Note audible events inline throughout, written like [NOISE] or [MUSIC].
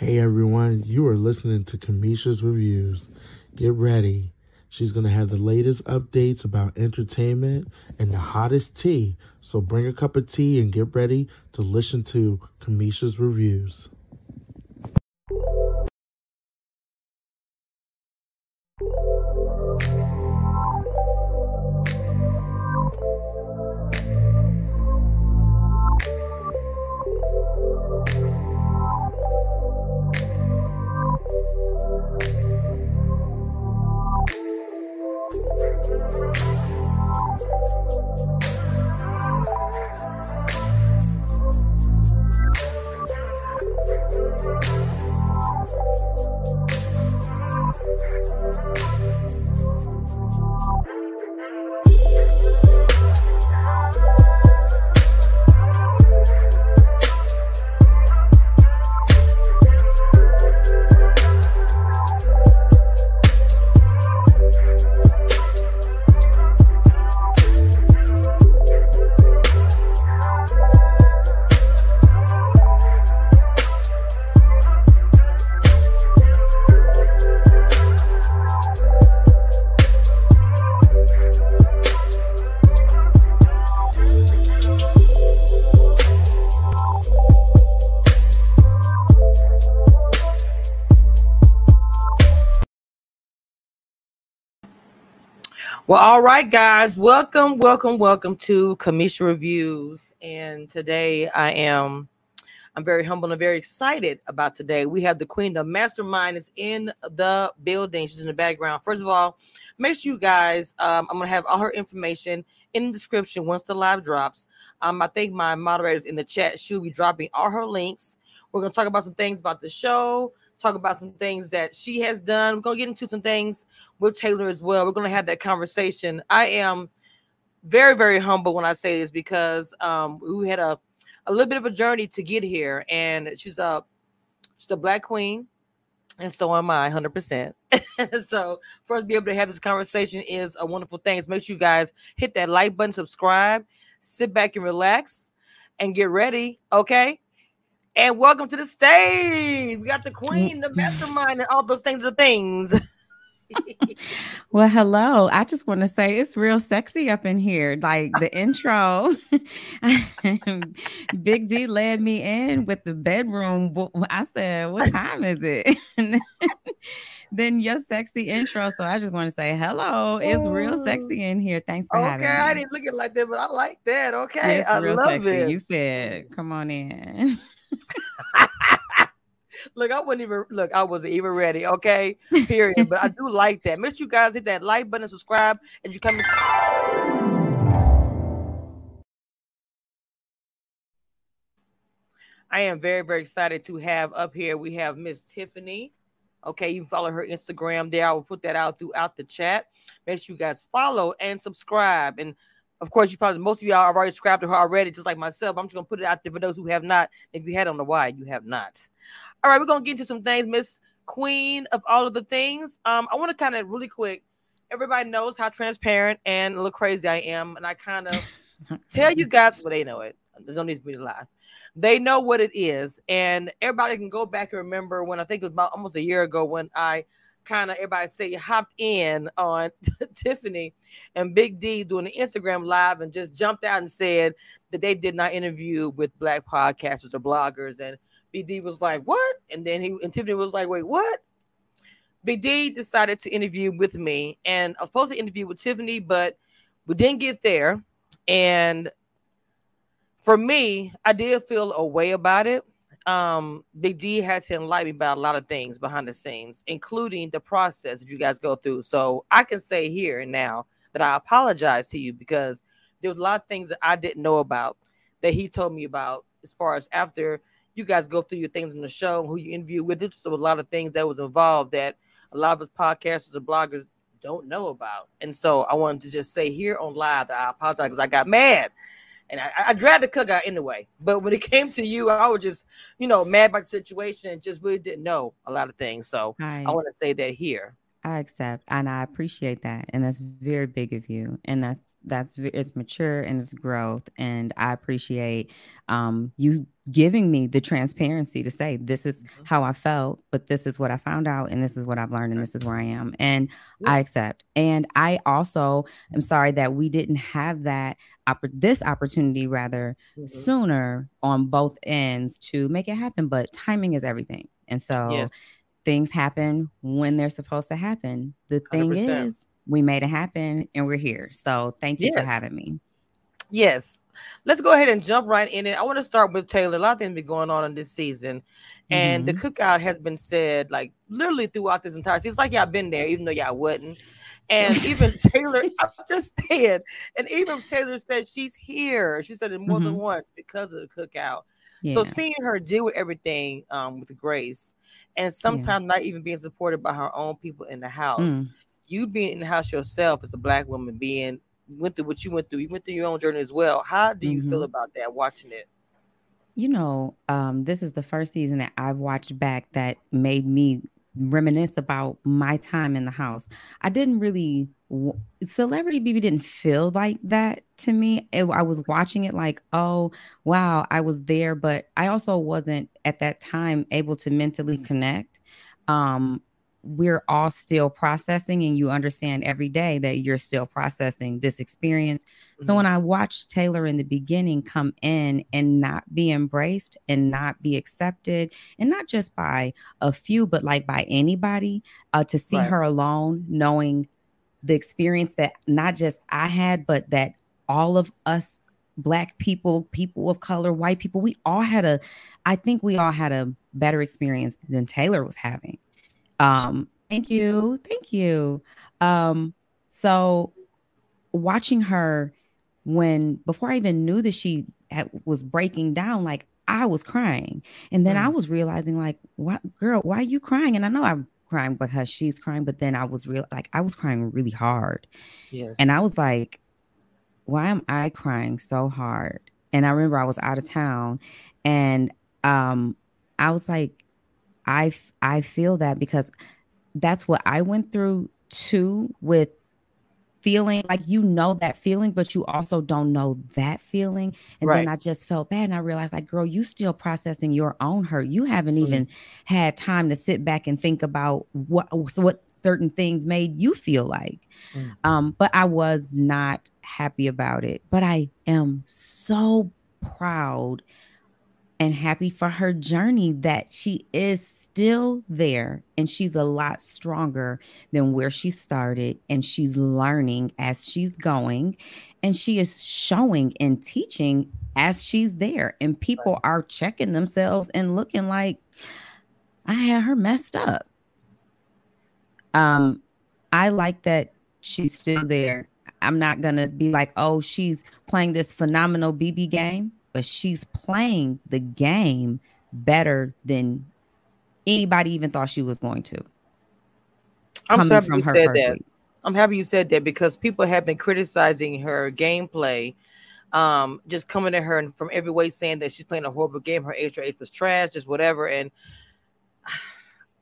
Hey everyone, you are listening to Cameshia's Reviews. Get ready. She's going to have the latest updates about entertainment and the hottest tea. So bring a cup of tea and get ready to listen to Cameshia's Reviews. Well, all right, guys. Welcome, welcome, welcome to Cameshia Reviews. And today I am I'm very humble and very excited about today. We have the Queen, the mastermind is in the building. She's in the background. First of all, make sure you guys, um, I'm gonna have all her information in the description once the live drops. Um, I think my moderators in the chat she'll be dropping all her links. We're gonna talk about some things about the show, talk about some things that she has done. We're gonna get into some things with Taylor as well. We're gonna have that conversation. I am very, very humble when I say this because um, we had a a little bit of a journey to get here, and she's a she's a black queen, and so am I, hundred percent. [LAUGHS] So for us to be able to have this conversation is a wonderful thing. So make sure you guys hit that like button, subscribe, sit back and relax, and get ready. Okay. And welcome to the stage. We got the mm-hmm. queen, the mastermind, and all those things are things. [LAUGHS] Well, hello. I just want to say it's real sexy up in here. Like the intro, [LAUGHS] Big D led me in with the bedroom. I said, What time is it? Then- [LAUGHS] then your sexy intro. So I just want to say hello. It's real sexy in here. Thanks for having me. okay. I didn't look at it like that, but I like that. Okay, It's I love sexy. it. You said, come on in. [LAUGHS] look, I wasn't even look, I wasn't even ready. Okay, period. but I do like that. Make sure you guys hit that like button, subscribe, and you come. I am very, very excited to have up here. We have Miss Tiffany. Okay, you can follow her Instagram there. I will put that out throughout the chat. Make sure you guys follow and subscribe. And of course, you probably most of y'all have already subscribed to her already, just like myself. I'm just gonna put it out there for those who have not. If you had on the why, you have not. All right, we're gonna get into some things, Miss Queen of all of the things. Um, I want to kind of really quick. Everybody knows how transparent and a little crazy I am, and I kind of [LAUGHS] tell you guys, well, they know it. There's no need for me to lie. They know what it is, and everybody can go back and remember when I think it was about almost a year ago when I kind of everybody say hopped in on [LAUGHS] Tiffany and Big D doing the Instagram live and just jumped out and said that they did not interview with black podcasters or bloggers, and Big D was like, "What?" And then he and Tiffany was like, "Wait, what?" Big D decided to interview with me, and I was supposed to interview with Tiffany, but we didn't get there. And for me, I did feel a way about it. Um, Big D had to enlighten me about a lot of things behind the scenes, including the process that you guys go through. So I can say here and now that I apologize to you because there was a lot of things that I didn't know about that he told me about as far as after you guys go through your things on the show, who you interview with. It's a lot of things that was involved that a lot of us podcasters and bloggers don't know about. And so I wanted to just say here on live that I apologize because I got mad. And I, I dragged the cook out anyway. But when it [LAUGHS] came to you, I was just, you know, mad about the situation and just really didn't know a lot of things. So Hi. I want to say that here. I accept and I appreciate that. And that's very big of you. And that's that's it's mature and it's growth. And I appreciate um you giving me the transparency to say this is mm-hmm. how I felt, but this is what I found out, and this is what I've learned, and this is where I am. And yeah. I accept. And I also am sorry that we didn't have that this opportunity rather mm-hmm. sooner on both ends to make it happen. But timing is everything. And so yes things happen when they're supposed to happen. The thing 100%. is, we made it happen and we're here. So thank you yes. for having me. Yes. Let's go ahead and jump right in it. I want to start with Taylor. A lot of things been going on in this season. And mm-hmm. the cookout has been said like literally throughout this entire season. It's like y'all been there, even though y'all wouldn't. And [LAUGHS] even Taylor, [LAUGHS] I just said, and even Taylor said she's here. She said it more mm-hmm. than once because of the cookout. Yeah. So seeing her deal with everything um, with grace and sometimes yeah. not even being supported by her own people in the house. Mm. You being in the house yourself as a black woman, being went through what you went through, you went through your own journey as well. How do you mm-hmm. feel about that watching it? You know, um, this is the first season that I've watched back that made me reminisce about my time in the house. I didn't really Celebrity BB didn't feel like that to me. It, I was watching it like, oh wow, I was there, but I also wasn't at that time able to mentally connect. Um, we're all still processing and you understand every day that you're still processing this experience. Mm-hmm. So when I watched Taylor in the beginning come in and not be embraced and not be accepted and not just by a few but like by anybody uh, to see right. her alone knowing the experience that not just I had but that all of us black people, people of color, white people, we all had a I think we all had a better experience than Taylor was having um, thank you. Thank you. Um, so watching her when before I even knew that she had, was breaking down, like I was crying. And then mm. I was realizing, like, what girl, why are you crying? And I know I'm crying because she's crying, but then I was real like I was crying really hard. Yes. And I was like, why am I crying so hard? And I remember I was out of town and um I was like, I I feel that because that's what I went through too with feeling like you know that feeling, but you also don't know that feeling. And right. then I just felt bad and I realized, like, girl, you still processing your own hurt. You haven't mm-hmm. even had time to sit back and think about what what certain things made you feel like. Mm-hmm. Um, but I was not happy about it. But I am so proud and happy for her journey that she is still there and she's a lot stronger than where she started and she's learning as she's going and she is showing and teaching as she's there and people are checking themselves and looking like I had her messed up. Um I like that she's still there. I'm not going to be like, "Oh, she's playing this phenomenal BB game." but she's playing the game better than anybody even thought she was going to. I'm happy you said that. Week. I'm happy you said that because people have been criticizing her gameplay, um, just coming at her and from every way saying that she's playing a horrible game. Her age, her age was trash, just whatever. And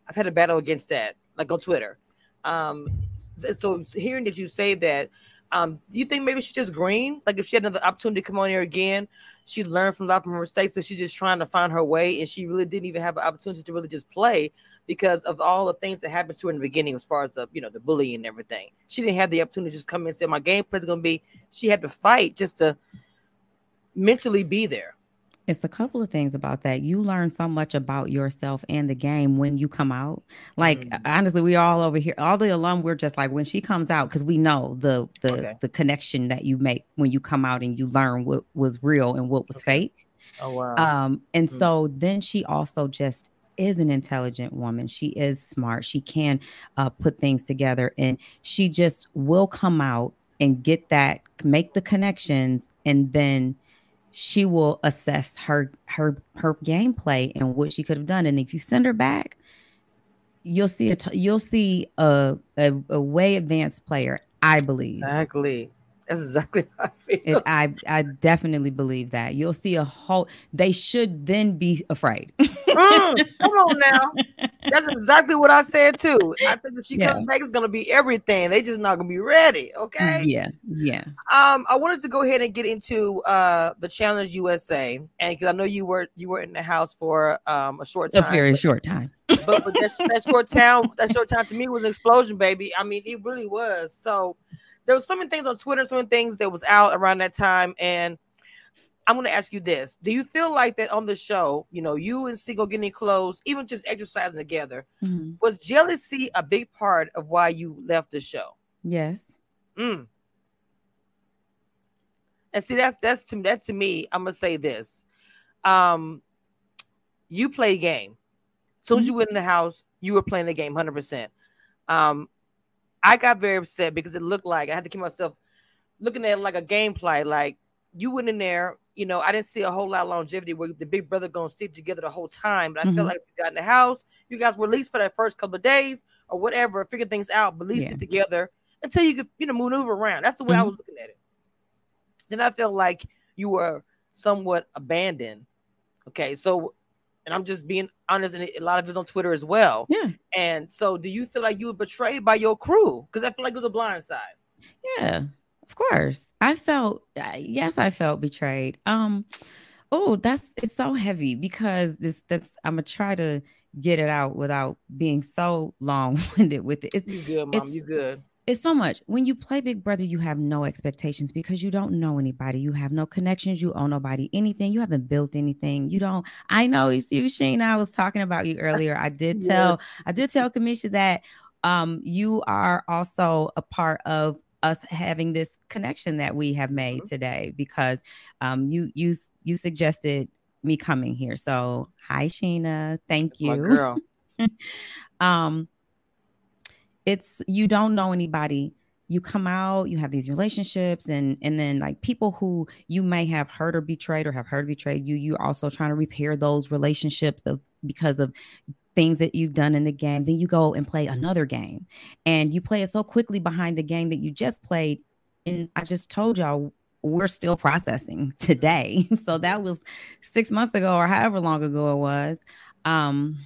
I've had a battle against that, like on Twitter. Um, so hearing that you say that, um, do you think maybe she's just green? Like if she had another opportunity to come on here again, she learned from a lot of her mistakes, but she's just trying to find her way, and she really didn't even have an opportunity to really just play because of all the things that happened to her in the beginning, as far as the you know the bullying and everything. She didn't have the opportunity to just come in and say my gameplay is going to be. She had to fight just to mentally be there. It's a couple of things about that. You learn so much about yourself and the game when you come out. Like mm-hmm. honestly, we all over here, all the alum, we're just like when she comes out because we know the the okay. the connection that you make when you come out and you learn what was real and what was okay. fake. Oh wow. Um, and mm-hmm. so then she also just is an intelligent woman. She is smart. She can uh, put things together, and she just will come out and get that, make the connections, and then she will assess her her her gameplay and what she could have done. And if you send her back, you'll see a t- you'll see a, a, a way advanced player. I believe exactly, That's exactly how I feel. It, I I definitely believe that you'll see a whole. They should then be afraid. mm, come on now, [LAUGHS] that's exactly what I said too. I think if she Yeah. comes back, it's gonna be everything. They just not gonna be ready. Okay. Yeah, yeah. Um, I wanted to go ahead and get into uh the Challenge USA, and because I know you were you were in the house for um a short time, A very short time. but, but that, that short [LAUGHS] time that short time to me was an explosion, baby. I mean, it really was. So there was so many things on Twitter, so many things that was out around that time, and I'm going to ask you this: Do you feel like that on the show, you know, you and Seagull getting close, even just exercising together, Mhm. was jealousy a big part of why you left the show? Yes. Mm. And see, that's that's to that to me. I'm gonna say this: um, you play game. As soon as you went in the house, you were playing the game 100. percent Um, I got very upset because it looked like I had to keep myself looking at it like a gameplay. Like you went in there, you know, I didn't see a whole lot of longevity where the big brother gonna sit together the whole time. But I Mhm. felt like we got in the house, you guys were at least for that first couple of days or whatever, figure things out, but at least Yeah. get together until you could, you know, maneuver around. That's the way I Mhm. was looking at it. Then I felt like you were somewhat abandoned. Okay, so and I'm just being honest, and a lot of it's on Twitter as well. Yeah. And so, do you feel like you were betrayed by your crew? Because I feel like it was a blind side. Yeah, of course. I felt uh, yes, I felt betrayed. Um, oh, that's it's so heavy because this that's I'm gonna try to get it out without being so [LAUGHS] long-winded with it. It's You good, mom? You good? It's so much. When you play Big Brother, you have no expectations because you don't know anybody. You have no connections. You owe nobody anything. You haven't built anything. You don't. I know it's you, Sheena. I was talking about you earlier. I did [LAUGHS] tell Yes. I did tell Cameshia that um you are also a part of us having this connection that we have made Mhm. today because um you you you suggested me coming here. So hi Sheena. Thank My you. girl. [LAUGHS] um it's you don't know anybody. You come out you have these relationships and and then like people who you may have hurt or betrayed or have hurt or betrayed you you're also trying to repair those relationships of because of things that you've done in the game. Then you go and play another game. And you play it so quickly behind the game that you just played. And i just told y'all we're still processing [LAUGHS] today. [LAUGHS] So that was six months ago or however long ago it was. Um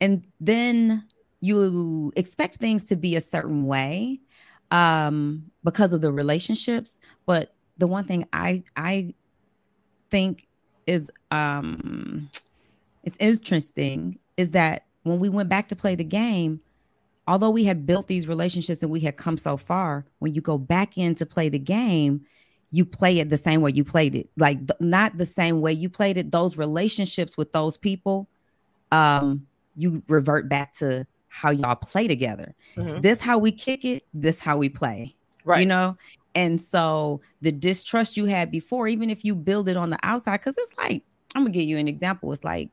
and then you expect things to be a certain way um because of the relationships but the one thing i i think is um it's interesting is that when we went back to play the game although we had built these relationships and we had come so far when you go back in to play the game you play it the same way you played it. Like th- not the same way you played it those relationships with those people um you revert back to how y'all play together Mhm. this how we kick it this how we play Right. you know and so the distrust you had before even if you build it on the outside because it's like i'm gonna give you an example it's like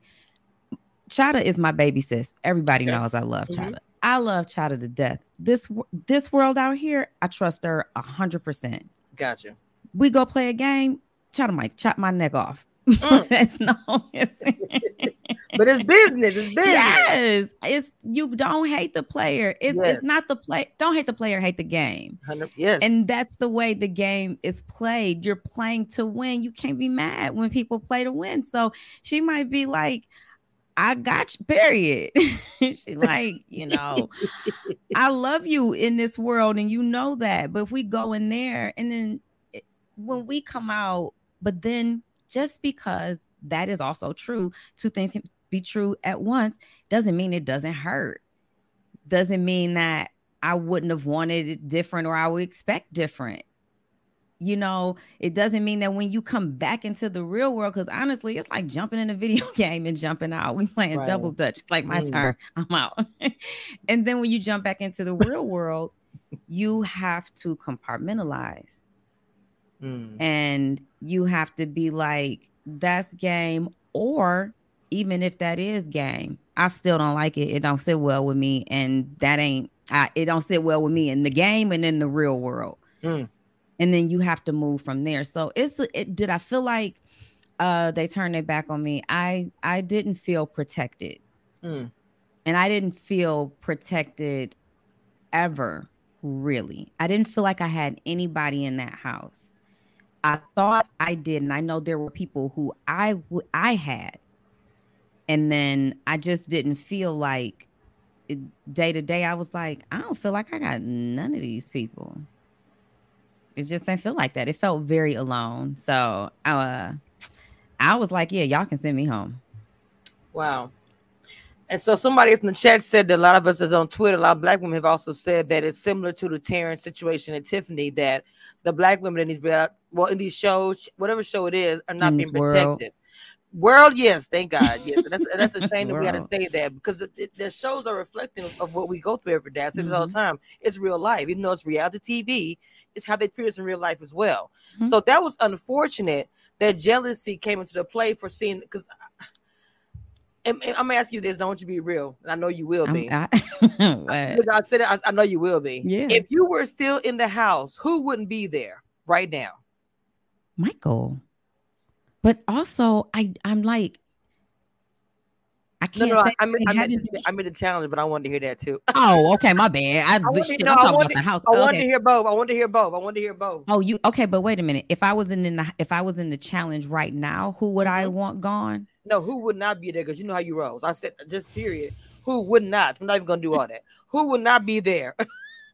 Chaddha is my baby sis everybody Okay. knows i love Mhm. Chaddha i love Chaddha to death this this world out here i trust her a hundred percent Gotcha. we go play a game Chaddha might chop my neck off Mm. that's [LAUGHS] no it's, [LAUGHS] [LAUGHS] But it's business. It's business. yes it's you don't hate the player it's Yes. it's not the play don't hate the player hate the game Yes. and that's the way the game is played. You're playing to win. You can't be mad when people play to win. So she might be like, I got you, period. she like, you know, I love you in this world and you know that. But if we go in there and then it- when we come out, but then just because that is also true, two things can be true at once doesn't mean it doesn't hurt. Doesn't mean that I wouldn't have wanted it different or I would expect different. You know, it doesn't mean that when you come back into the real world, because honestly, it's like jumping in a video [LAUGHS] game and jumping out. We playing Right. double dutch. Like my Mm. turn, [LAUGHS] I'm out. [LAUGHS] and then when you jump back into the real world, you have to compartmentalize Mm. and you have to be like, that's game, or even if that is game, I still don't like it. It don't sit well with me, and that ain't. I, it don't sit well with me in the game and in the real world. Mm. And then you have to move from there. So it's it. Did I feel like uh they turned their back on me? I I didn't feel protected, Mm. and I didn't feel protected ever really. I didn't feel like I had anybody in that house. I thought I did, and I know there were people who I w- I had, and then I just didn't feel like day to day. I was like, I don't feel like I got none of these people. It just didn't feel like that. It felt very alone. So, uh, I was like, yeah, y'all can send me home. Wow. And so somebody in the chat said that a lot of us is on Twitter, a lot of black women have also said that it's similar to the Terrence situation at Tiffany, that the black women in these well in these shows, whatever show it is, are not being this world. protected. World, yes, thank God. Yes, that's that's a [LAUGHS] shame that we got to say that because the, shows are reflecting of what we go through every day. I say this all the Mm-hmm. time. It's real life, even though it's reality TV. It's how they treat us in real life as well. Mhm. So that was unfortunate that jealousy came into the play for seeing because. And, and I'm gonna ask you this. Don't you be real, and I know you will be. I'm- [LAUGHS] I, I said it. I, I know you will be. Yeah. If you were still in the house, who wouldn't be there right now? Michael. But also, I I'm like, I can't no. say I, I mean, I meant, the, I meant the challenge, but I wanted to hear that too. [LAUGHS] Oh, okay, my bad. I, [LAUGHS] wanted- shit, no, I'm talking wanted- about the house. I wanted to hear both. I wanted to hear both. I wanted to hear both. Oh, you okay? But wait a minute. If I was in, in the if I was in the challenge right now, who would I Mhm. want gone? No, who would not be there? Because you know how you rose. I said just period. Who would not? I'm not even gonna do all that. Who would not be there?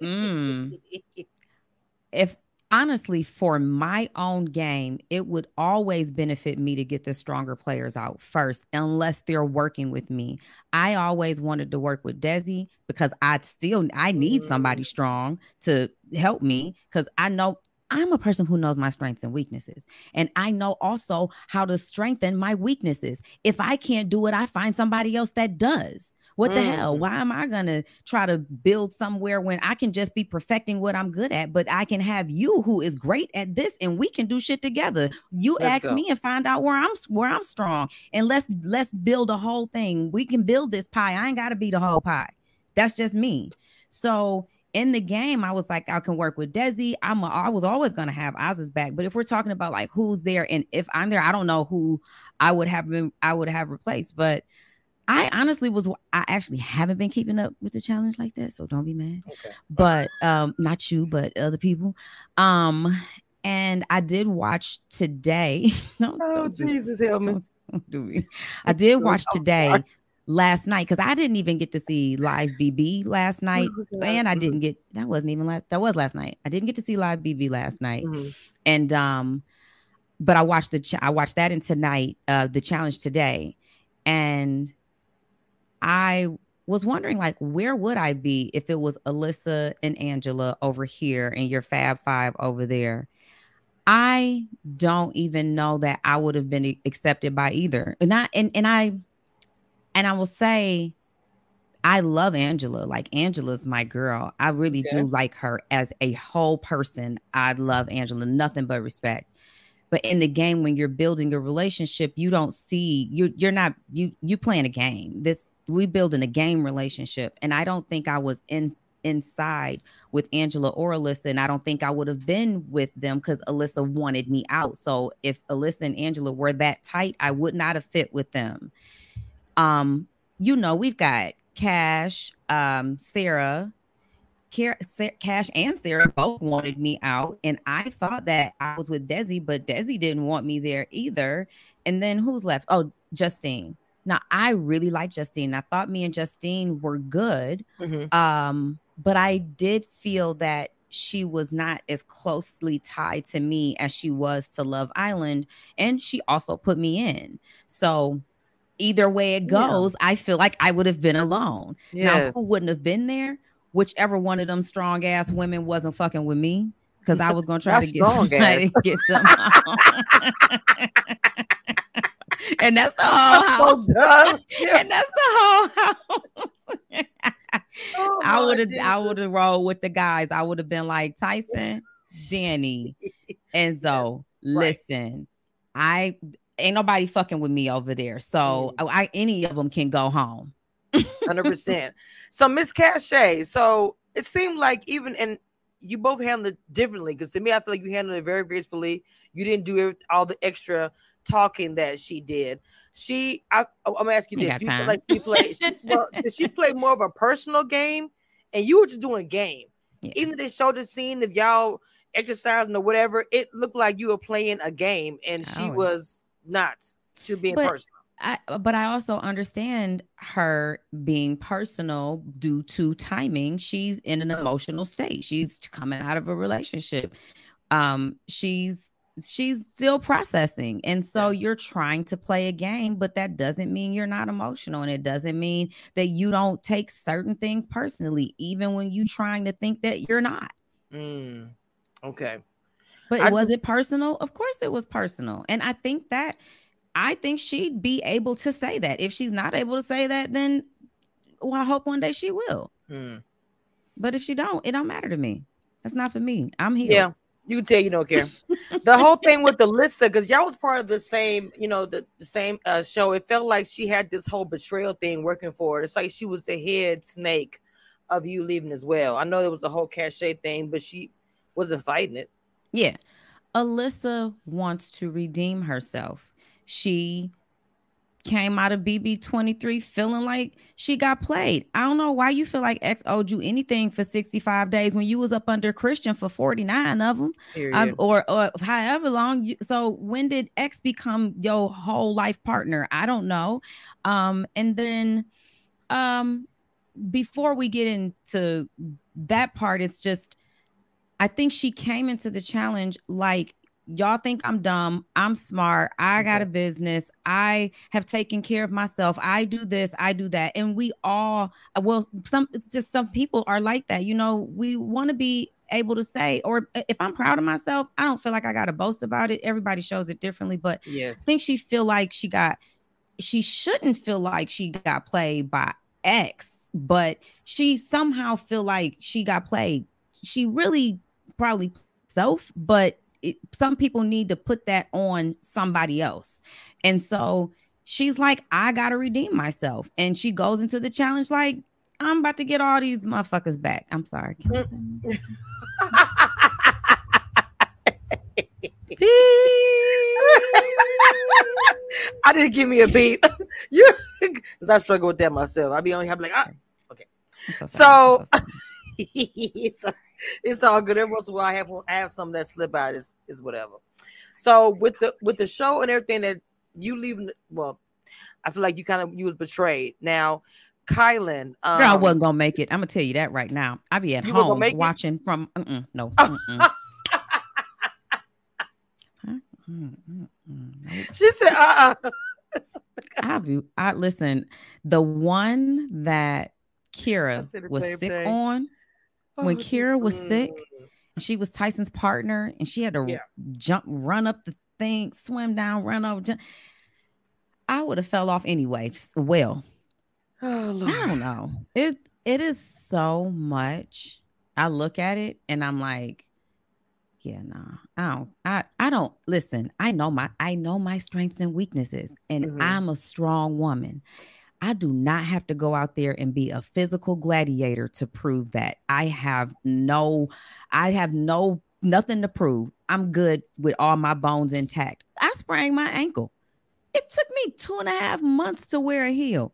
Mm. [LAUGHS] if honestly for my own game it would always benefit me to get the stronger players out first unless they're working with me i always wanted to work with desi because i still i need somebody strong to help me because i know I'm a person who knows my strengths and weaknesses. And I know also how to strengthen my weaknesses. If I can't do it, I find somebody else that does. What the hell? Mm. Why am I going to try to build somewhere when I can just be perfecting what I'm good at? But I can have you who is great at this and we can do shit together. You Let's ask go. me and find out where I'm where I'm strong. And let's let's build a whole thing. We can build this pie. I ain't got to be the whole pie. That's just me. So in the game, I was like, I can work with Desi. I'm a, I was always gonna have Oz's back. But if we're talking about like who's there and if I'm there, I don't know who I would have been I would have replaced. But I honestly was I actually haven't been keeping up with the challenge like that. So don't be mad. Okay. But um not you, but other people. Um and I did watch today. [LAUGHS] no, Oh Jesus, help me. don't- don't me. I did watch I'm today. Last night because I didn't even get to see live BB last [LAUGHS] night, and I Mhm. didn't get that wasn't even last that was last night. I didn't get to see live BB last night, Mhm. and um, but I watched the ch- I watched that and tonight uh the challenge today, and I was wondering like where would I be if it was Alyssa and Angela over here and your Fab Five over there. I don't even know that I would have been accepted by either. And I and, and I and I will say I love Angela. Like Angela's my girl. I really Okay. do like her as a whole person. I love Angela, nothing but respect. But in the game, when you're building a relationship, you don't see you you're not you you playing a game. This we building a game relationship. And I don't think I was in inside with Angela or Alyssa, and I don't think I would have been with them because Alyssa wanted me out. So if Alyssa and Angela were that tight, I would not have fit with them. Um, you know, we've got Cash, um, Sarah, Car- Cash, and Sarah both wanted me out, and I thought that I was with Desi, but Desi didn't want me there either. And then who's left? Oh, Justine. Now I really like Justine. I thought me and Justine were good. Mhm. Um, but I did feel that she was not as closely tied to me as she was to Love Island, and she also put me in. So either way it Yeah. goes, I feel like I would have been alone. Now, Yes. who wouldn't have been there? Whichever one of them strong ass women wasn't fucking with me. Because I was gonna try to get [LAUGHS] somebody to get [LAUGHS] some. [LAUGHS] and that's the whole house. so. Yeah. And that's the whole house. Oh, I would have I would have rolled with the guys. I would have been like Tyson, Danny, Enzo. right. Listen, I ain't nobody fucking with me over there. So Mm. I any of them can go home. [LAUGHS] Hundred percent. So Miss Cachet, so it seemed like even and you both handled it differently because to me I feel like you handled it very gracefully. You didn't do all the extra talking that she did. She, I, I'm gonna ask you this: you like she played? she- [LAUGHS] well, did she play more of a personal game, and you were just doing game? Yeah. Even if they showed the scene of y'all exercising or whatever, it looked like you were playing a game, and she was not. Was being but, personal. I, but I also understand her being personal due to timing. She's in an emotional state. She's coming out of a relationship. Um, she's she's still processing. And so you're trying to play a game, but that doesn't mean you're not emotional. And it doesn't mean that you don't take certain things personally, even when you're trying to think that you're not. Mm, okay. But I was it personal? Of course it was personal. And I think that I think she'd be able to say that. If she's not able to say that, then well, I hope one day she will. Mm. But if she don't, it don't matter to me. That's not for me. I'm here. Yeah. You can tell you don't care. [LAUGHS] the whole thing with the Lissa, because y'all was part of the same, you know, the, the same uh, show. It felt like she had this whole betrayal thing working for her. It's like she was the head snake of you leaving as well. I know there was a whole cachet thing, but she wasn't fighting it. Yeah. Alyssa wants to redeem herself. She came out of BB23 feeling like she got played. I don't know why you feel like X owed you anything for 65 days when you was up under Christian for 49 of them uh, or, or however long. You, so when did X become your whole life partner? I don't know. Um, and then um, before we get into that part, it's just, I think she came into the challenge like y'all think I'm dumb. I'm smart. I got a business. I have taken care of myself. I do this, I do that. And we all, well, some, it's just some people are like that. You know, we want to be able to say, or if I'm proud of myself, I don't feel like I got to boast about it. Everybody shows it differently, but yes. I think she feel like she got, she shouldn't feel like she got played by X, but she somehow feel like she got played. She really probably self, but it, some people need to put that on somebody else. And so she's like, I got to redeem myself. And she goes into the challenge like, I'm about to get all these motherfuckers back. I'm sorry. [LAUGHS] I didn't give me a beat. [LAUGHS] you because I struggle with that myself. I be on here, I'm like, ah, okay. So, so, so [LAUGHS] it's all good. Every once in a while, I have I have some that slip out. Is is whatever. So with the with the show and everything that you leave, well, I feel like you kind of you was betrayed. Now, Kylan, um, girl, I wasn't gonna make it. I'm gonna tell you that right now. I be at home watching it? from. no. [LAUGHS] Mm-mm. [LAUGHS] she said, "Uh, uh [LAUGHS] I view. I listen. The one that Kyra was sick thing. on when oh, Kyra was sick, she was Tyson's partner, and she had to yeah. jump, run up the thing, swim down, run over. Jump. I would have fell off anyway. Well, oh, I don't know. It it is so much. I look at it and I'm like, yeah, no, nah, I don't. I I don't listen. I know my I know my strengths and weaknesses, and mm-hmm. I'm a strong woman. I do not have to go out there and be a physical gladiator to prove that. I have no, I have no nothing to prove. I'm good with all my bones intact. I sprained my ankle. It took me two and a half months to wear a heel.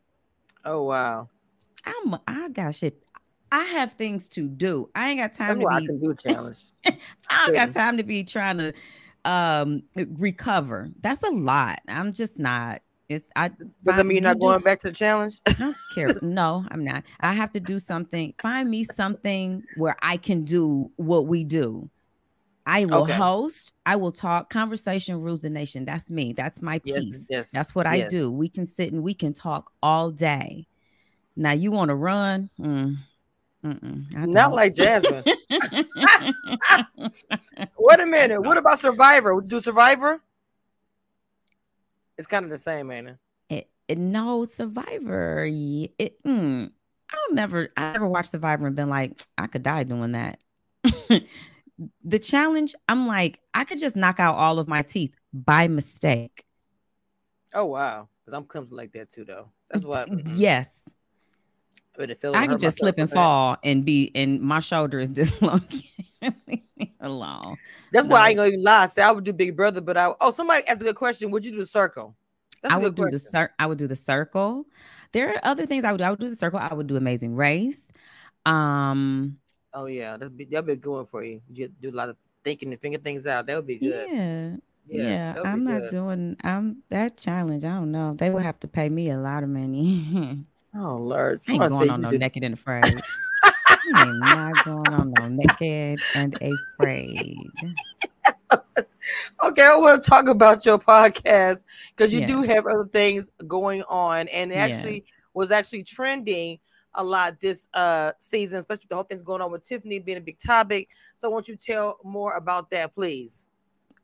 Oh wow. I'm I got shit. I have things to do. I ain't got time to be I can do a challenge. [LAUGHS] I don't got time to be trying to um recover. That's a lot. I'm just not it's I. Does that mean you're not going back to the challenge? I don't [LAUGHS] care. no, I'm not. I have to do something. Find me something where I can do what we do. I will okay. host. I will talk. Conversation rules the nation. That's me. That's my piece. Yes, yes That's what yes. I do. We can sit and we can talk all day. Now you want to run? Mm. Not like Jasmine. [LAUGHS] [LAUGHS] Wait a minute. What about Survivor? Do Survivor? It's kind of the same, ain't it? It, it no Survivor. It, mm, I don't never. I never watched Survivor and been like, I could die doing that. [LAUGHS] the challenge, I'm like, I could just knock out all of my teeth by mistake. Oh wow, because I'm clumsy like that too, though. That's what. Mm-hmm. Yes. I can just slip and fall and be, and my shoulder is [LAUGHS] dislocated. alone. That's no. why I ain't gonna even lie. Say I would do Big Brother, but I oh somebody asked a good question. Would you do the circle? That's I would do question. the cir- I would do the circle. There are other things I would do. I would do the circle. I would do Amazing Race. Um, Oh yeah, that'd be that'd be good for you. You do a lot of thinking and figure things out. That would be good. Yeah. Yes, yeah, I'm not good. doing I'm that challenge. I don't know. They would have to pay me a lot of money. [LAUGHS] Oh Lord, I ain't going on no did- naked and afraid. I am not going on no naked and afraid. [LAUGHS] Okay, I want to talk about your podcast because you do have other things going on, and it Yes. actually was actually trending a lot this uh season, especially the whole thing's going on with Tiffany being a big topic. So, won't you tell more about that, please?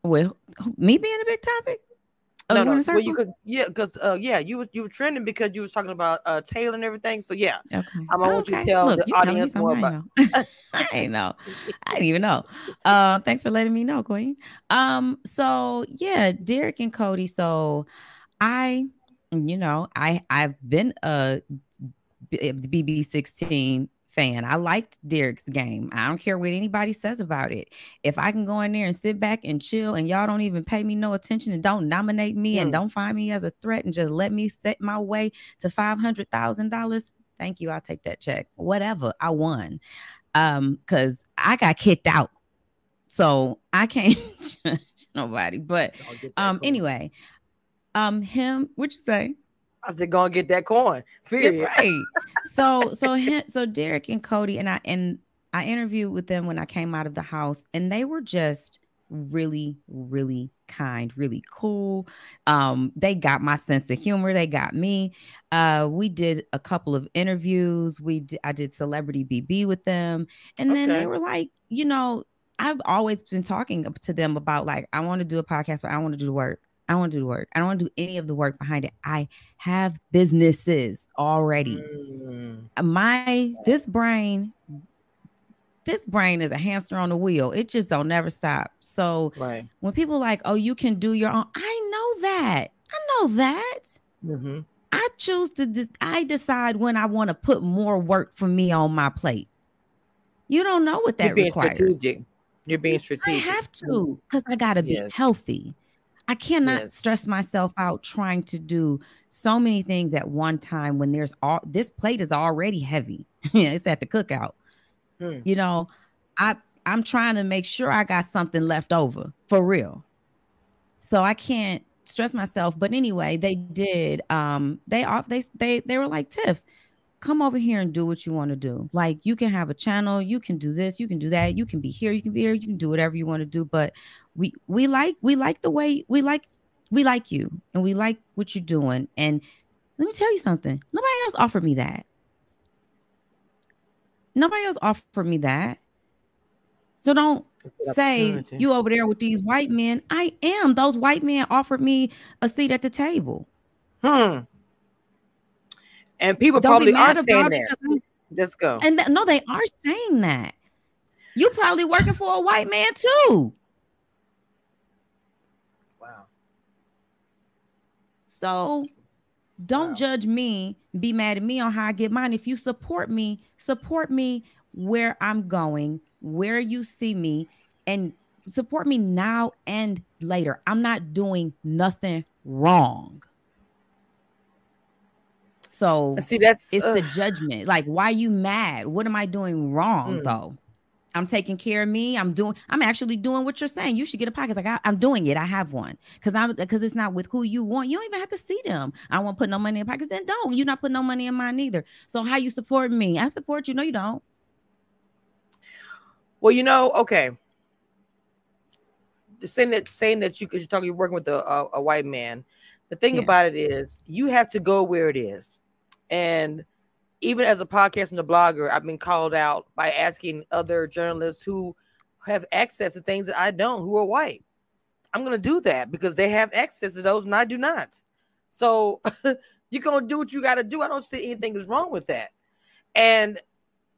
Well, me being a big topic. Of no, no, well, you could, yeah, because uh, yeah, you was you were trending because you was talking about uh Taylor and everything. So, yeah, Okay. I'm gonna want you to tell Look, the you telling me audience more something I know. [LAUGHS] [LAUGHS] I know. I didn't even know. [LAUGHS] Uh, thanks for letting me know, Queen. Um, so yeah, Derrick and Cody. So I, you know, I I've been a BB sixteen fan. I liked Derrick's game. I don't care what anybody says about it. If I can go in there and sit back and chill, and y'all don't even pay me no attention and don't nominate me and Mm. don't find me as a threat and just let me set my way to five hundred thousand dollars. Thank you. I'll take that check. Whatever. I won. Um, because I got kicked out. So I can't [LAUGHS] judge nobody. But I'll get that um anyway, um him, what'd you say? I said, "Go and get that coin." That's right. [LAUGHS] So so so Derrick and Cody and I and I interviewed with them when I came out of the house, and they were just really really kind really cool um they got my sense of humor they got me uh we did a couple of interviews we d- i did celebrity bb with them and then Okay. they were like you know i've always been talking to them about like i want to do a podcast but i want to do the work i don't want to do the work i don't want to do any of the work behind it i have businesses already Mm. my this brain this brain is a hamster on the wheel it just don't never stop so Right. when people like oh you can do your own i know that i know that Mm-hmm. i choose to de- i decide when i want to put more work for me on my plate you don't know what that You're being requires strategic. You're being strategic. I have to because I got to be healthy. I cannot Yes. stress myself out trying to do so many things at one time when there's all this plate is already heavy. [LAUGHS] it's at the cookout. Hmm. You know, I I'm trying to make sure I got something left over for real. So I can't stress myself. But anyway, they did. Um, they off they they they were like Tiff, come over here and do what you want to do. Like you can have a channel, you can do this, you can do that, you can be here, you can be here, you can do whatever you want to do. But we we like we like the way we like we like you and we like what you're doing. And let me tell you something. Nobody else offered me that. Nobody else offered me that. So don't say you over there with these white men. I am. Those white men offered me a seat at the table. Hmm. And people Don't probably are saying that. Let's go. And th- no, they are saying that. You probably working for a white man too. Wow. So don't Wow. judge me, be mad at me on how I get mine. If you support me, support me where I'm going, where you see me, and support me now and later. I'm not doing nothing wrong. So See, that's it's the judgment. Like, why are you mad? What am I doing wrong Mm. though? I'm taking care of me. I'm doing. I'm actually doing what you're saying. You should get a podcast. Like I, am doing it. I have one because I'm because it's not with who you want. You don't even have to see them. I don't want to put no money in pockets. Then don't. You're not putting no money in mine either. So how you support me? I support you. No, you don't. well, you know, okay. The saying that saying that you because you're talking you're working with a, a, a white man. The thing Yeah. about it is you have to go where it is. And even as a podcast and a blogger, I've been called out by asking other journalists who have access to things that I don't, who are white. I'm gonna do that because they have access to those and I do not. So [LAUGHS] you're gonna do what you gotta do. I don't see anything is wrong with that. And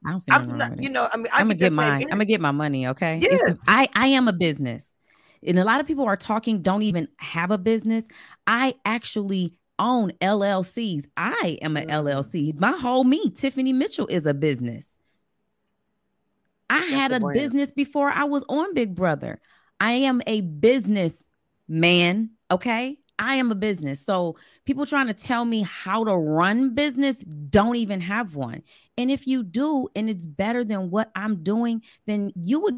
I don't see I'm not, you know, I mean, I I'm gonna get, get the same mine. I'm gonna get my money. Okay. It's- Yes. I I am a business, and a lot of people are talking. Don't even have a business. I actually own LLCs. I am an. LLC. My whole me, Tiffany Mitchell, is a business. I That's had a brand. business before I was on Big Brother. I am a business man. Okay. I am a business. So people trying to tell me how to run business don't even have one. And if you do, and it's better than what I'm doing, then you would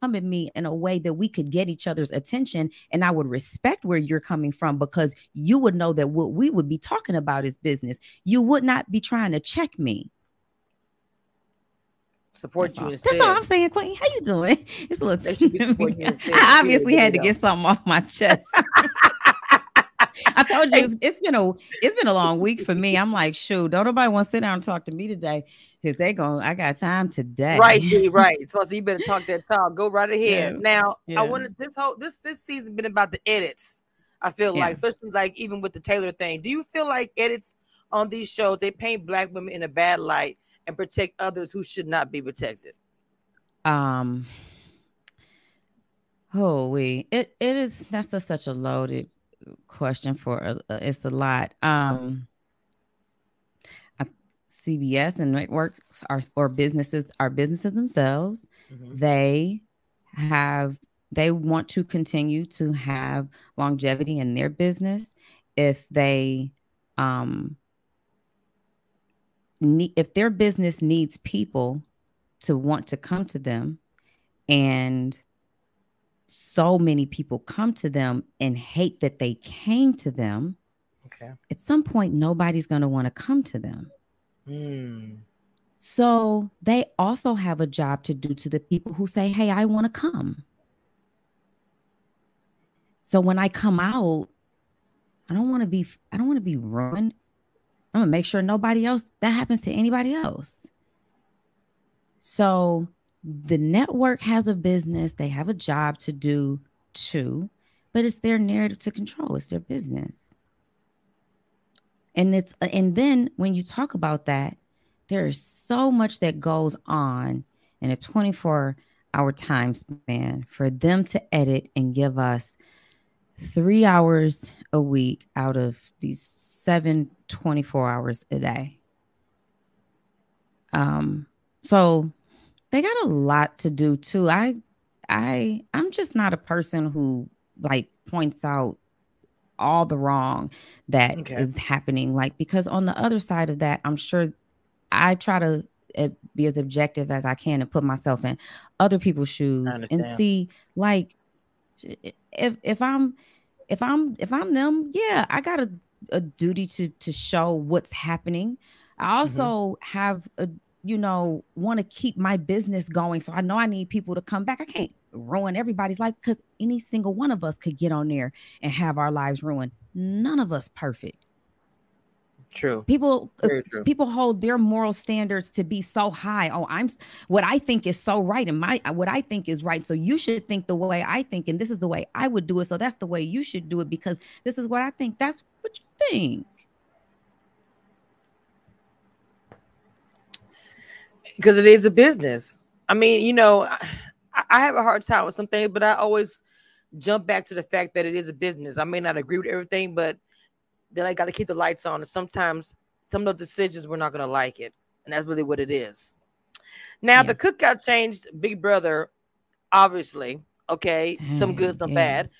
come at me in a way that we could get each other's attention. And I would respect where you're coming from because you would know that what we would be talking about is business. You would not be trying to check me. Support That's you all. instead. That's all I'm saying, Queen. How you doing? [LAUGHS] It's a little. They should be supporting you instead. I obviously had to get something off my chest. [LAUGHS] I told you it's, it's been a it's been a long week for me. I'm like, shoot, don't nobody want to sit down and talk to me today because they going. I got time today. Right, right. So, so you better talk that talk. Go right [LAUGHS] ahead. Yeah, Now, yeah. I wanted this whole this this season been about the edits. I feel Yeah. like, especially like even with the Taylor thing. Do you feel like edits on these shows they paint black women in a bad light and protect others who should not be protected? Um. We it it is that's a, such a loaded question for a, a- it's a lot. Um. I- CBS and networks are or businesses are businesses themselves. they have they want to continue to have longevity in their business if they um need, if their business needs people to want to come to them and so many people come to them and hate that they came to them Okay. at some point nobody's going to want to come to them Hmm. so they also have a job to do to the people who say, Hey, I want to come. So when I come out, I don't want to be, I don't want to be ruined. I'm gonna make sure nobody else that happens to anybody else. So the network has a business, they have a job to do too, but it's their narrative to control, it's their business. And it's and then when you talk about that, there is so much that goes on in a 24 hour time span for them to edit and give us three hours a week out of these seven 24 hours a day. Um, so they got a lot to do too. I I I'm just not a person who like points out all the wrong that is Okay. happening like because on the other side of that i'm sure i try to uh, be as objective as i can and put myself in other people's shoes and see like if if i'm if i'm if i'm them yeah i got a, a duty to to show what's happening i also have a you know want to keep my business going so i know i need people to come back. I can't ruin everybody's life because any single one of us could get on there and have our lives ruined. None of us perfect. True. people uh, true. people hold their moral standards to be so high. Oh i'm what i think is so right and my what i think is right so you should think the way i think and this is the way i would do it so that's the way you should do it because this is what i think. That's what you think because it is a business. I mean, you know, I, I have a hard time with some things, but I always jump back to the fact that it is a business. I may not agree with everything, but then I got to keep the lights on. And sometimes some of the decisions we're not going to like it, and that's really what it is. Now Yeah. the cookout changed Big Brother, obviously. Okay, some good, some Yeah. bad.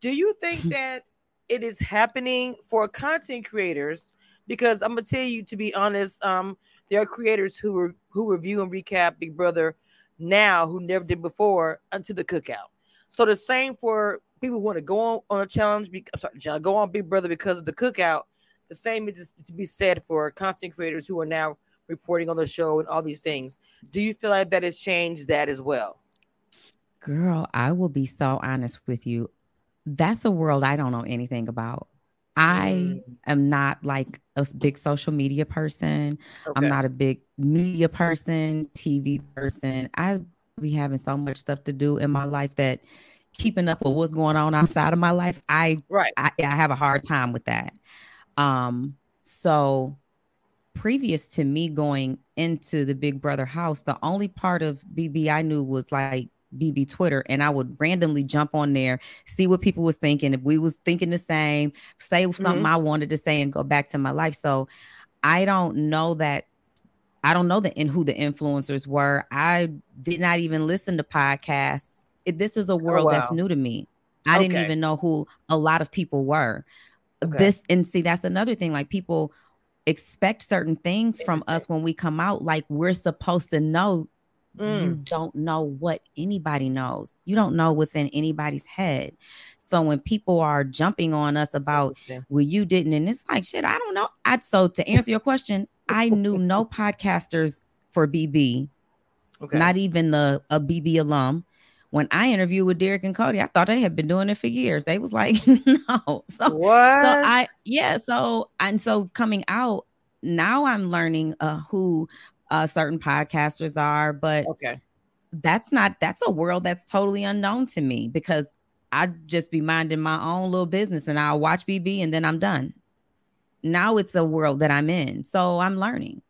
Do you think [LAUGHS] that it is happening for content creators? Because I'm gonna tell you, to be honest, um, there are creators who re- who review and recap Big Brother now who never did before until the cookout. So the same for people who want to go on, on a challenge. Be, I'm sorry, go on Big Brother because of the cookout. The same is to be said for content creators who are now reporting on the show and all these things. Do you feel like that has changed that as well? Girl, I will be so honest with you. That's a world I don't know anything about. I Mm. am not like a big social media person. Okay. I'm not a big media person, TV person. I be having so much stuff to do in my life that keeping up with what's going on outside of my life, I right. I, I have a hard time with that. Um, so previous to me going into the Big Brother house, the only part of BB I knew was like BB Twitter, and I would randomly jump on there, see what people was thinking, if we was thinking the same, say something I wanted to say, and go back to my life. So I don't know that. I don't know the and who the influencers were. I did not even listen to podcasts. It, this is a world that's wow. new to me. I didn't even know who a lot of people were. okay. this and see that's another thing like people expect certain things from us when we come out like we're supposed to know mm. you don't know what anybody knows you don't know what's in anybody's head so when people are jumping on us about well you didn't and it's like shit i don't know i so to answer your question i knew no [LAUGHS] podcasters for bb okay. not even the a bb alum when I interviewed with Derrick and Cody, I thought they had been doing it for years. They was like, [LAUGHS] no. So, what? So I yeah. So and so coming out now, I'm learning uh, who uh, certain podcasters are, but okay, that's not that's a world that's totally unknown to me because I just be minding my own little business and I'll watch BB and then I'm done. Now it's a world that I'm in, so I'm learning.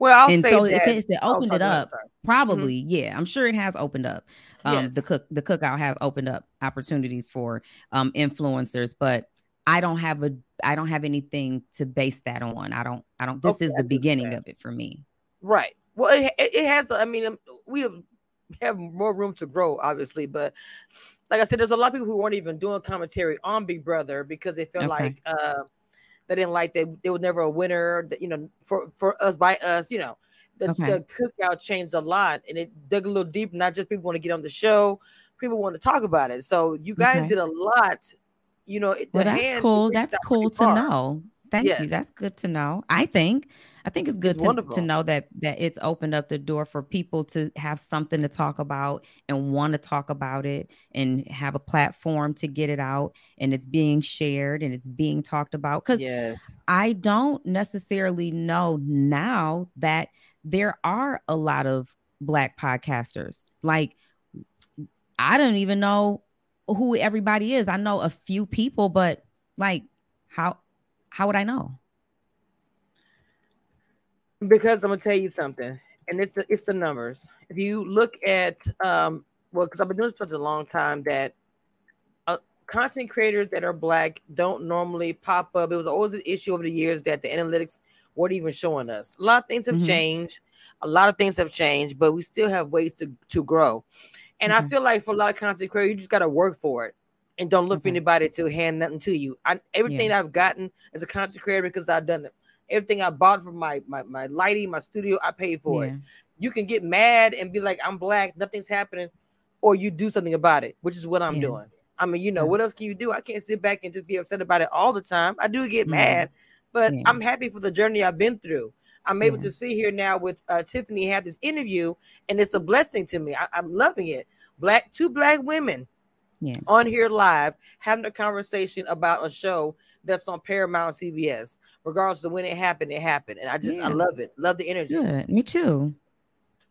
Well, I'll and say so that. It, it opened it up. Probably, mm-hmm. yeah. I'm sure it has opened up. Um, yes. The cook the cookout has opened up opportunities for um, influencers, but I don't have a I don't have anything to base that on. I don't I don't. This okay, is the beginning of it for me. Right. Well, it, it has. I mean, um, we have have more room to grow, obviously, but like I said, there's a lot of people who weren't even doing commentary on Big Brother because they felt okay. like. Uh, they didn't like that they were never a winner. That, you know, for for us by us, you know, the, okay. the cookout changed a lot, and it dug a little deep. Not just people want to get on the show, people want to talk about it. So you guys okay. did a lot. You know, well, that's cool. That's cool to far. know. Thank yes. you. That's good to know. I think. I think it's good it's to, to know that that it's opened up the door for people to have something to talk about and want to talk about it and have a platform to get it out and it's being shared and it's being talked about. Because yes. I don't necessarily know now that there are a lot of black podcasters. Like I don't even know who everybody is. I know a few people, but like how how would I know? Because I'm gonna tell you something, and it's it's the numbers. If you look at um, well, because I've been doing this for a long time, that uh, content creators that are black don't normally pop up. It was always an issue over the years that the analytics weren't even showing us. A lot of things have mm-hmm. changed. A lot of things have changed, but we still have ways to to grow. And mm-hmm. I feel like for a lot of content creators, you just got to work for it and don't look for anybody to hand nothing to you. I, everything yeah. I've gotten as a content creator because I've done it. Everything I bought for my my, my lighting, my studio, I paid for yeah. it. You can get mad and be like, I'm black, nothing's happening, or you do something about it, which is what I'm yeah. doing. I mean, you know, what else can you do? I can't sit back and just be upset about it all the time. I do get mad, but I'm happy for the journey I've been through. I'm able to sit here now with uh, Tiffany, have this interview, and it's a blessing to me. I, I'm loving it. Black, two black women yeah. on here live having a conversation about a show that's on Paramount CBS. Regardless of when it happened, it happened. And I just, yeah. I love it. Love the energy. Yeah, me too.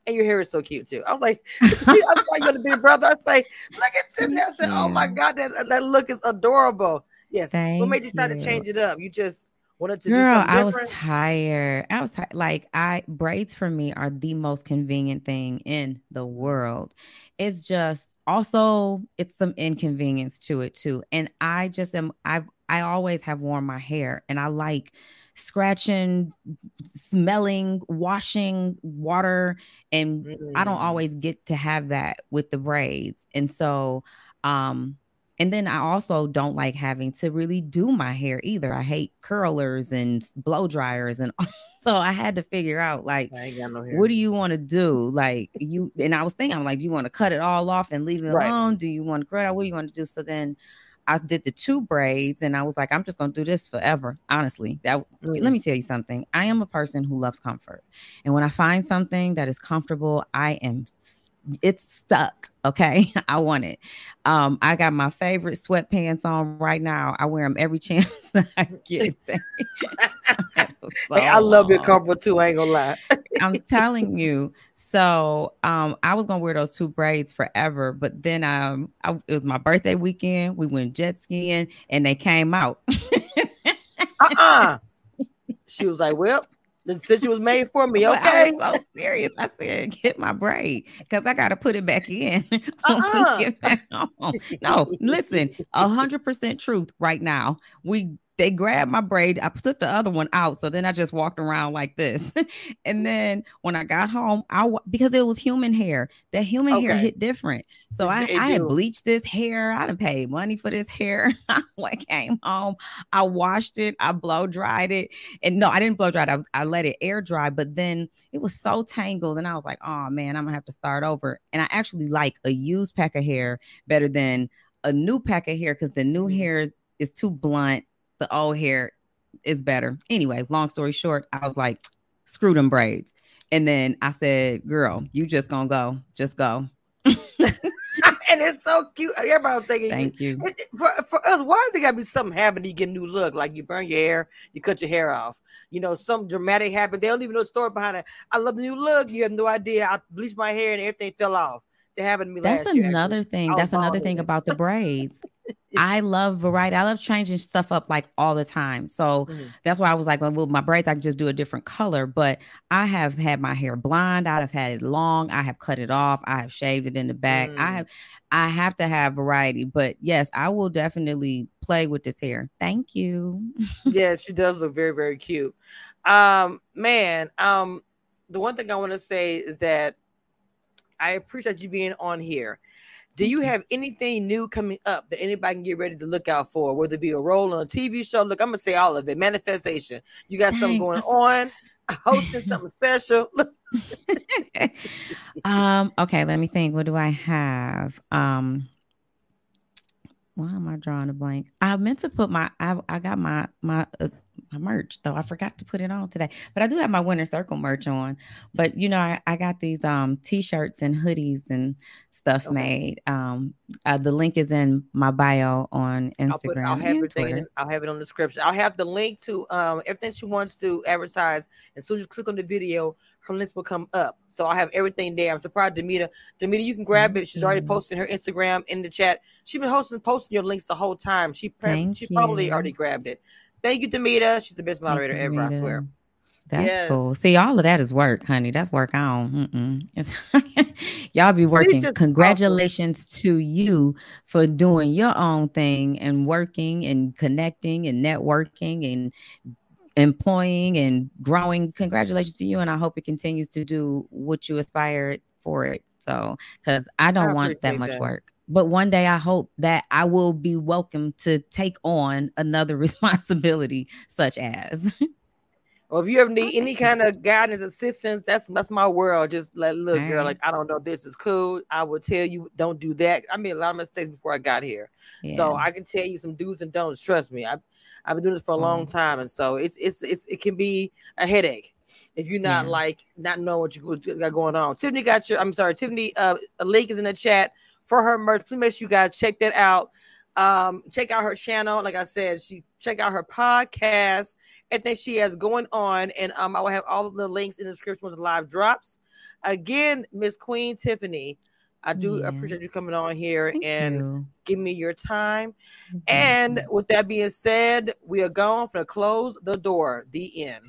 And your hair is so cute too. I was like, [LAUGHS] I was like, you're the big brother. I say, look at Tim. I said, oh my God, that, that look is adorable. Yes. Thank what made you try to change it up? You just wanted to Girl, I was tired. I was tired. Like I braids for me are the most convenient thing in the world. It's just also it's some inconvenience to it too. And I just am I've I always have worn my hair and I like scratching, smelling, washing water and mm. I don't mm. always get to have that with the braids. And so um and then I also don't like having to really do my hair either. I hate curlers and blow dryers. And [LAUGHS] so I had to figure out like, no what do you want to do? Like you, and I was thinking, I'm like, do you want to cut it all off and leave it right. alone? Do you want to grow it out? What do you want to do? So then I did the two braids and I was like, I'm just going to do this forever. Honestly, that mm-hmm. let me tell you something. I am a person who loves comfort. And when I find something that is comfortable, I am it's stuck. Okay. [LAUGHS] I want it. Um, I got my favorite sweatpants on right now. I wear them every [LAUGHS] chance I get. [LAUGHS] so hey, I love your comfort too. I ain't gonna lie. I'm telling you. So um, I was gonna wear those two braids forever, but then um, I, it was my birthday weekend. We went jet skiing and they came out. uh-uh. She was like, Well, the decision was made for me. [LAUGHS] Okay. I was so serious. I said, get my braid because I got to put it back in [LAUGHS] uh-uh. get back home. No, listen, hundred percent truth right now. We they grabbed my braid. I took the other one out. So then I just walked around like this. [LAUGHS] and then when I got home, I because it was human hair, that human okay. hair hit different. So I, I had bleached this hair. I didn't pay money for this hair. when [LAUGHS] I came home, I washed it, I blow dried it. And no, I didn't blow dry it. I, I let it air dry, but then it was so tangled. And I was like, oh man, I'm gonna have to start over. And I actually like a used pack of hair better than a new pack of hair because the new mm-hmm. hair is too blunt the old hair is better. Anyway, long story short, I was like, screw them braids. And then I said, girl, you just gonna go. Just go. [LAUGHS] and it's so cute. Everybody thinking, thank you. For, for us, why is it gotta be something happen to you get a new look? Like you burn your hair, you cut your hair off. You know, some dramatic happen. They don't even know the story behind it. I love the new look. You have no idea. I bleached my hair and everything fell off. They happened to me That's another thing. That's another thing about the braids. I love variety. I love changing stuff up like all the time. So mm-hmm. that's why I was like, well, with my braids, I can just do a different color. But I have had my hair blonde. I have had it long. I have cut it off. I have shaved it in the back. Mm. I have, I have to have variety. But yes, I will definitely play with this hair. Thank you. [LAUGHS] yeah, she does look very, very cute. Um, man, um, the one thing I want to say is that I appreciate you being on here. Do you have anything new coming up that anybody can get ready to look out for? Whether it be a role on a TV show, look, I'm gonna say all of it. Manifestation. You got something going [LAUGHS] on, [LAUGHS] hosting [LAUGHS] something special. um, okay, let me think. What do I have? Um why am I drawing a blank? I meant to put my I I got my my uh, my merch though. I forgot to put it on today, but I do have my winter circle merch on. But you know, I, I got these um t-shirts and hoodies and stuff okay. made. Um, uh, the link is in my bio on Instagram. I'll, put, I'll have everything. In, I'll have it on the description. I'll have the link to um everything she wants to advertise. As soon as you click on the video, her links will come up. So I have everything there. I'm surprised Demita. Demita, you can grab mm-hmm. it. She's already mm-hmm. posting her Instagram in the chat. She's been hosting posting your links the whole time. She pre- she probably already grabbed it. Thank you, Demita. She's the best moderator you, ever, I swear. That's yes. cool. See, all of that is work, honey. That's work on. [LAUGHS] Y'all be working. Congratulations awesome. to you for doing your own thing and working and connecting and networking and employing and growing. Congratulations to you. And I hope it continues to do what you aspired for it. So, because I don't I want that much that. work but one day I hope that I will be welcome to take on another [LAUGHS] responsibility, such as. Well, if you ever need any kind of guidance, assistance, that's that's my world. Just let look, girl. Like I don't know, this is cool. I will tell you, don't do that. I made a lot of mistakes before I got here, yeah. so I can tell you some do's and don'ts. Trust me, I've I've been doing this for a long mm. time, and so it's it's it's it can be a headache if you're not yeah. like not knowing what you got going on. Tiffany got your. I'm sorry, Tiffany. Uh, a link is in the chat for her merch. Please make sure you guys check that out. Um, check out her channel. Like I said, she check out her podcast, everything she has going on, and um, I will have all of the links in the description with the live drops. Again, Miss Queen Tiffany, I do yeah. appreciate you coming on here Thank and you. give me your time. Mm-hmm. And with that being said, we are going for to close the door. The end.